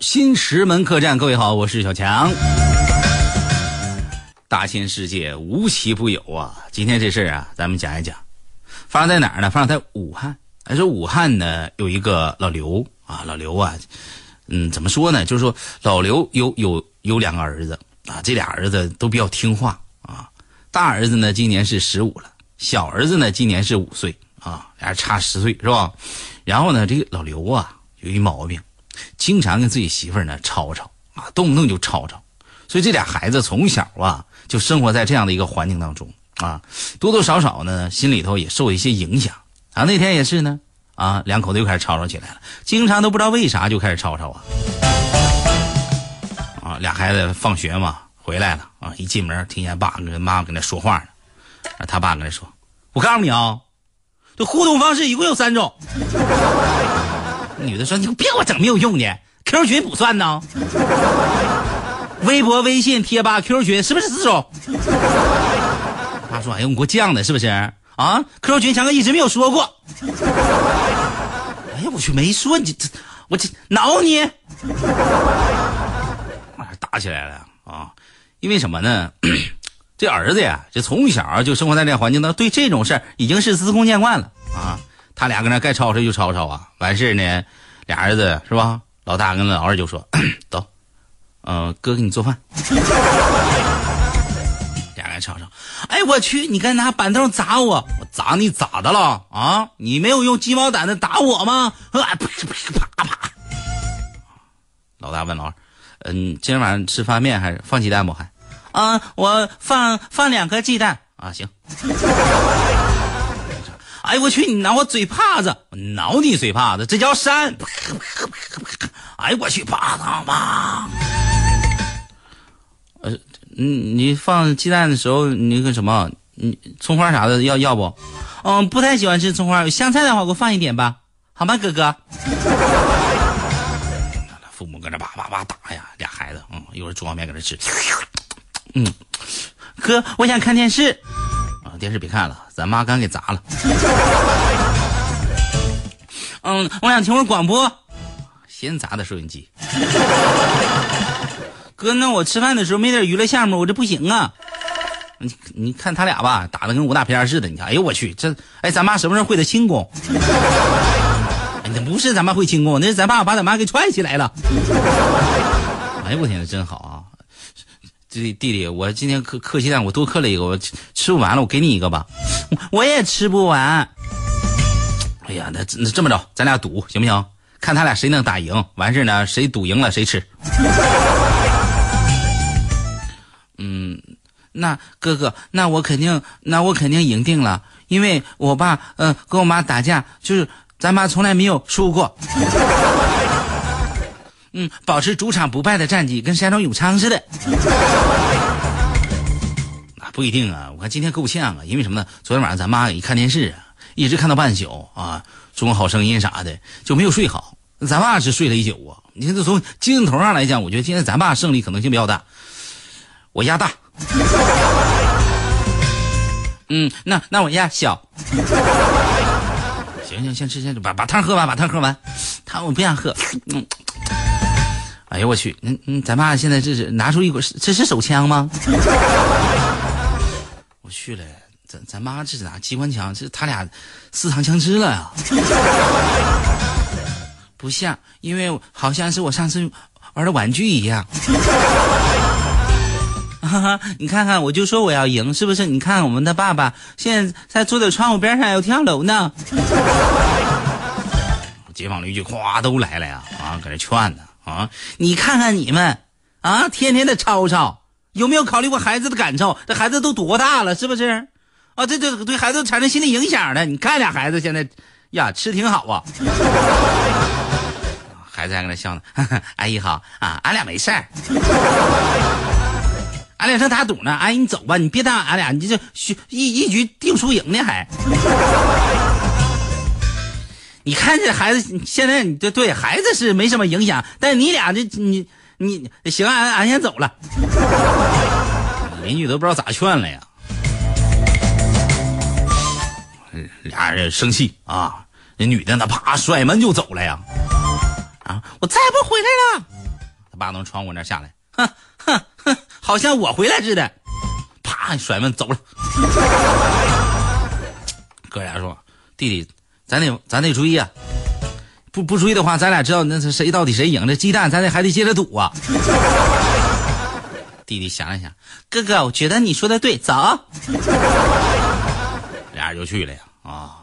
新石门客栈，各位好，我是小强。大千世界无奇不有啊！今天这事儿啊，咱们讲一讲，发生在哪儿呢？发生在武汉。还说武汉呢，有一个老刘啊，老刘啊，嗯，怎么说呢？就是说老刘有有有两个儿子啊，这俩儿子都比较听话啊。大儿子呢，今年是十五了，小儿子呢，今年是五岁啊，俩人差十岁是吧？然后呢，这个老刘啊，有一毛病。经常跟自己媳妇儿呢吵吵啊，动不动就吵吵，所以这俩孩子从小啊就生活在这样的一个环境当中啊，多多少少呢心里头也受一些影响啊。那天也是呢啊，两口子又开始吵吵起来了，经常都不知道为啥就开始吵吵啊啊。俩孩子放学嘛回来了啊，一进门听见爸跟妈跟那说话呢，他爸跟他说：“我告诉你啊，这互动方式一共有三种。”女的说：“你别给我整没有用的，QQ 群不算呢。微博、微信、贴吧、QQ 群是不是四种？”他说：“哎呦，你给我犟的，是不是啊，QQ 群强哥一直没有说过。哎呀，我去，没说你这，我这挠你，打起来了啊！因为什么呢？这儿子呀，这从小就生活在这环境当中，对这种事儿已经是司空见惯了啊。他俩搁那该吵吵就吵吵啊，完事呢，俩儿子是吧？老大跟老二就说：“ 走，嗯，哥给你做饭。”俩人吵吵，哎，我去，你该拿板凳砸我，我砸你咋的了啊？你没有用鸡毛掸子打我吗？啪啪啪啪！老大问老二：“嗯，今天晚上吃方便面还是放鸡蛋不？还？啊，我放放两颗鸡蛋啊，行。”哎我去！你挠我嘴帕子，我挠你嘴帕子，这叫扇！哎我去！啪啪啪！呃，你你放鸡蛋的时候，你那个什么，你葱花啥的要要不？嗯，不太喜欢吃葱花，香菜的话给我放一点吧，好吗，哥哥？父母搁那叭叭叭打呀，俩孩子，嗯，一会儿煮碗面搁那吃。嗯，哥，我想看电视。电视别看了，咱妈刚给砸了。嗯，我想听会广播，先砸的收音机。哥，那我吃饭的时候没点娱乐项目，我这不行啊。你你看他俩吧，打的跟武打片似的。你看，哎呦我去，这哎，咱妈什么时候会的轻功？那不是咱妈会轻功，那是咱爸把咱妈给踹起来了。哎呦我天，真好啊！弟弟弟，我今天磕磕鸡蛋，我多磕了一个，我吃不完了，我给你一个吧。我也吃不完。哎呀，那那这么着，咱俩赌行不行？看他俩谁能打赢，完事呢，谁赌赢了谁吃。嗯，那哥哥，那我肯定，那我肯定赢定了，因为我爸，嗯，跟我妈打架，就是咱妈从来没有输过。嗯，保持主场不败的战绩，跟山东永昌似的。那 不一定啊，我看今天够呛啊，因为什么呢？昨天晚上咱妈一看电视啊，一直看到半宿啊，中国好声音啥的就没有睡好。咱爸是睡了一宿啊。你看，这从精神头上来讲，我觉得今天咱爸胜利可能性比较大。我压大。嗯，那那我压小。行行，先吃先吃，把把汤喝完，把汤喝完。汤我不想喝。嗯。哎呦我去，嗯嗯，咱爸现在这是拿出一个，这是手枪吗？我去了，咱咱妈这是拿机关枪？这他俩私藏枪支了呀？不像，因为好像是我上次玩的玩具一样。哈哈，你看看，我就说我要赢，是不是？你看我们的爸爸现在在坐在窗户边上要跳楼呢。街坊邻居哗都来了呀，啊，搁这劝呢。啊！你看看你们，啊，天天的吵吵，有没有考虑过孩子的感受？这孩子都多大了，是不是？啊，这这对孩子产生心理影响的。你看俩孩子现在，呀，吃挺好啊。孩子还搁那笑呢。阿姨好啊，俺俩没事儿。俺俩正打赌呢。阿姨你走吧，你别耽误俺俩，你这一一局定输赢呢还。你看这孩子，现在你这对孩子是没什么影响，但你俩这你你行，俺俺先走了。邻居都不知道咋劝了呀，俩人生气啊，那女的那啪甩门就走了呀，啊，我再也不回来了，他爸从窗户那下来，哼哼哼，好像我回来似的，啪甩门走了。哥俩说：“弟弟，咱得咱得注意啊，不不注意的话，咱俩知道那是谁到底谁赢。这鸡蛋咱得还得接着赌啊。”弟弟想了想，哥哥，我觉得你说的对，走。俩人就去了呀，啊，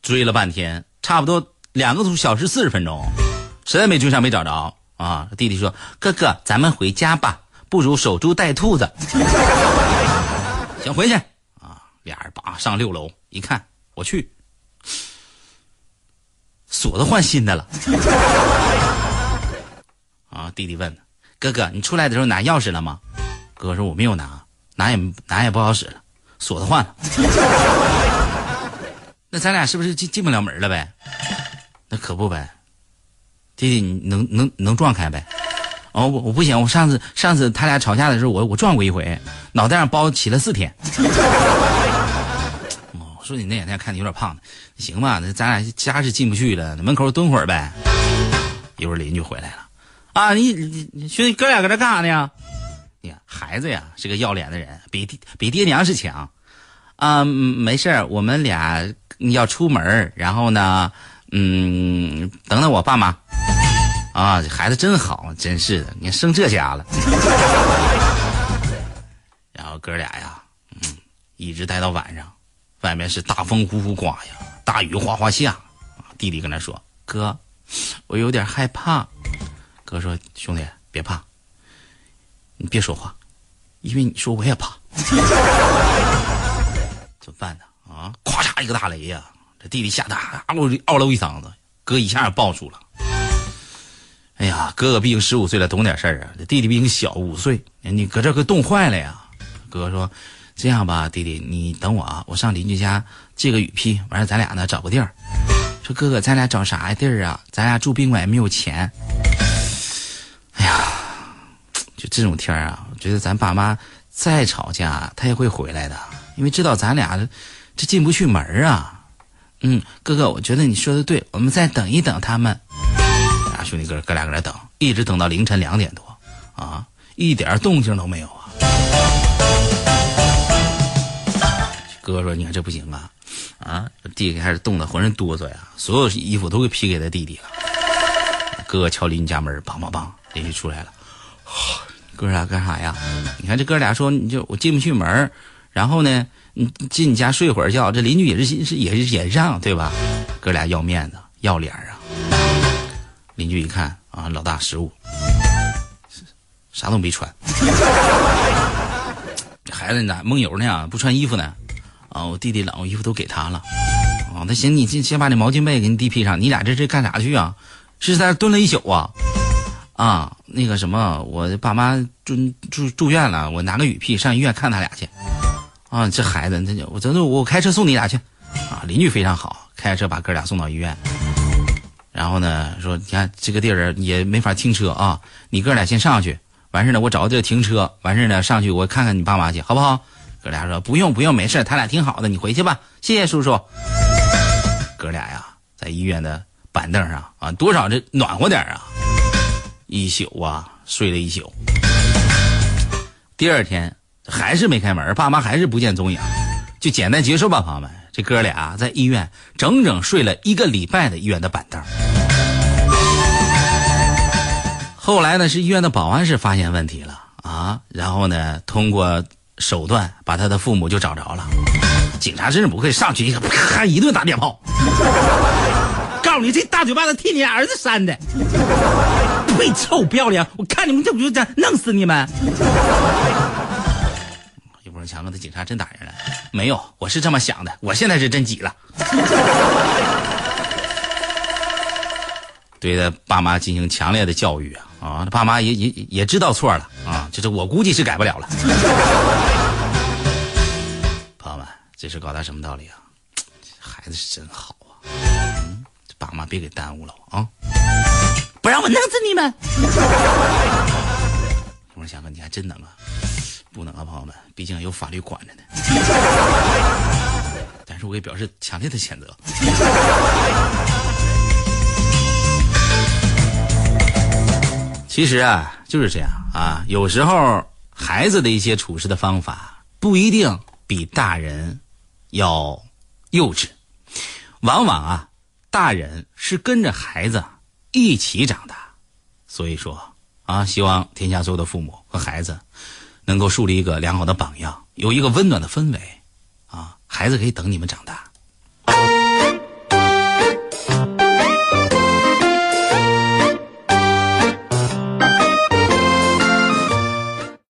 追了半天，差不多两个小时四十分钟，实在没追上，没找着啊。弟弟说：“哥哥，咱们回家吧，不如守株待兔子。”行，回去啊。俩人叭上六楼一看，我去，锁都换新的了。啊，弟弟问哥哥：“你出来的时候拿钥匙了吗？”哥说：“我没有拿，拿也拿也不好使了，锁子换了。那咱俩是不是进进不了门了呗？那可不呗。弟弟，你能能能撞开呗？哦，我我不行，我上次上次他俩吵架的时候，我我撞过一回，脑袋上包起了四天。说你那两天看你有点胖，行吧？那咱俩家是进不去了，门口蹲会儿呗。一会儿邻居回来了，啊，你你兄弟哥俩搁这干啥呢？呀，孩子呀，是个要脸的人，比比爹娘是强，啊，没事我们俩要出门然后呢，嗯，等等我爸妈，啊，这孩子真好，真是的，你看生这家了，然后哥俩呀，嗯，一直待到晚上，外面是大风呼呼刮呀，大雨哗哗下，弟弟跟他说，哥，我有点害怕，哥说，兄弟别怕。你别说话，因为你说我也怕。怎么办呢？啊！咵嚓一个大雷呀！这弟弟吓得啊喽嗷喽一嗓子，哥一下抱住了。哎呀，哥哥毕竟十五岁了，懂点事儿啊。这弟弟比你小五岁，你搁这可冻坏了呀。哥说：“这样吧，弟弟，你等我啊，我上邻居家借个雨披，完了咱俩呢找个地儿。”说哥哥，咱俩找啥地儿啊？咱俩住宾馆也没有钱。哎呀！就这种天儿啊，我觉得咱爸妈再吵架，他也会回来的，因为知道咱俩这进不去门啊。嗯，哥哥，我觉得你说的对，我们再等一等他们。俩兄弟哥哥俩搁这等，一直等到凌晨两点多，啊，一点动静都没有哥说：“你看这不行啊，啊，弟弟开始冻得浑身哆嗦呀，所有衣服都给披给他弟弟了。”哥哥敲邻居家门，梆梆梆，邻居出来了。哥俩干啥呀？你看这哥俩说，你就我进不去门然后呢，你进你家睡会儿觉，这邻居也是是也是也让对吧？哥俩要面子要脸啊！邻居一看啊，老大失误，啥都没穿，这孩子咋梦游呢？不穿衣服呢？啊，我弟弟冷，我衣服都给他了。啊，那行，你先先把你毛巾被给你弟披上，你俩这是干啥去啊？是在这蹲了一宿啊？啊，那个什么，我爸妈住住住院了，我拿个雨披上医院看他俩去。啊，这孩子，这我真的我开车送你俩去。啊，邻居非常好，开车把哥俩送到医院。然后呢，说你看这个地儿也没法停车啊，你哥俩先上去，完事呢我找个地儿停车，完事呢上去我看看你爸妈去，好不好？哥俩说不用不用，没事他俩挺好的，你回去吧，谢谢叔叔。哥俩呀，在医院的板凳上啊，多少这暖和点啊。一宿啊，睡了一宿。第二天还是没开门，爸妈还是不见踪影，就简单结束吧，朋友们。这哥俩在医院整整睡了一个礼拜的医院的板凳。后来呢，是医院的保安室发现问题了啊，然后呢，通过手段把他的父母就找着了。警察真是不会上去一个啪一顿打电炮。告诉你，这大嘴巴子替你儿子扇的。呸！臭不要脸！我看你们这不就这弄死你们！一波人强哥，的警察真打人了？没有，我是这么想的。我现在是真急了，对他爸妈进行强烈的教育啊！啊，他爸妈也也也知道错了啊！就是我估计是改不了了。这是搞他什么道理啊？孩子是真好啊！嗯，这爸妈别给耽误了啊！不让我弄死你们！我说翔哥，你还真能啊？不能啊，朋友们，毕竟有法律管着呢。但是我也表示强烈的谴责。其实啊，就是这样啊。有时候孩子的一些处事的方法不一定比大人要幼稚，往往啊，大人是跟着孩子一起长大。所以说啊，希望天下所有的父母和孩子能够树立一个良好的榜样，有一个温暖的氛围啊，孩子可以等你们长大。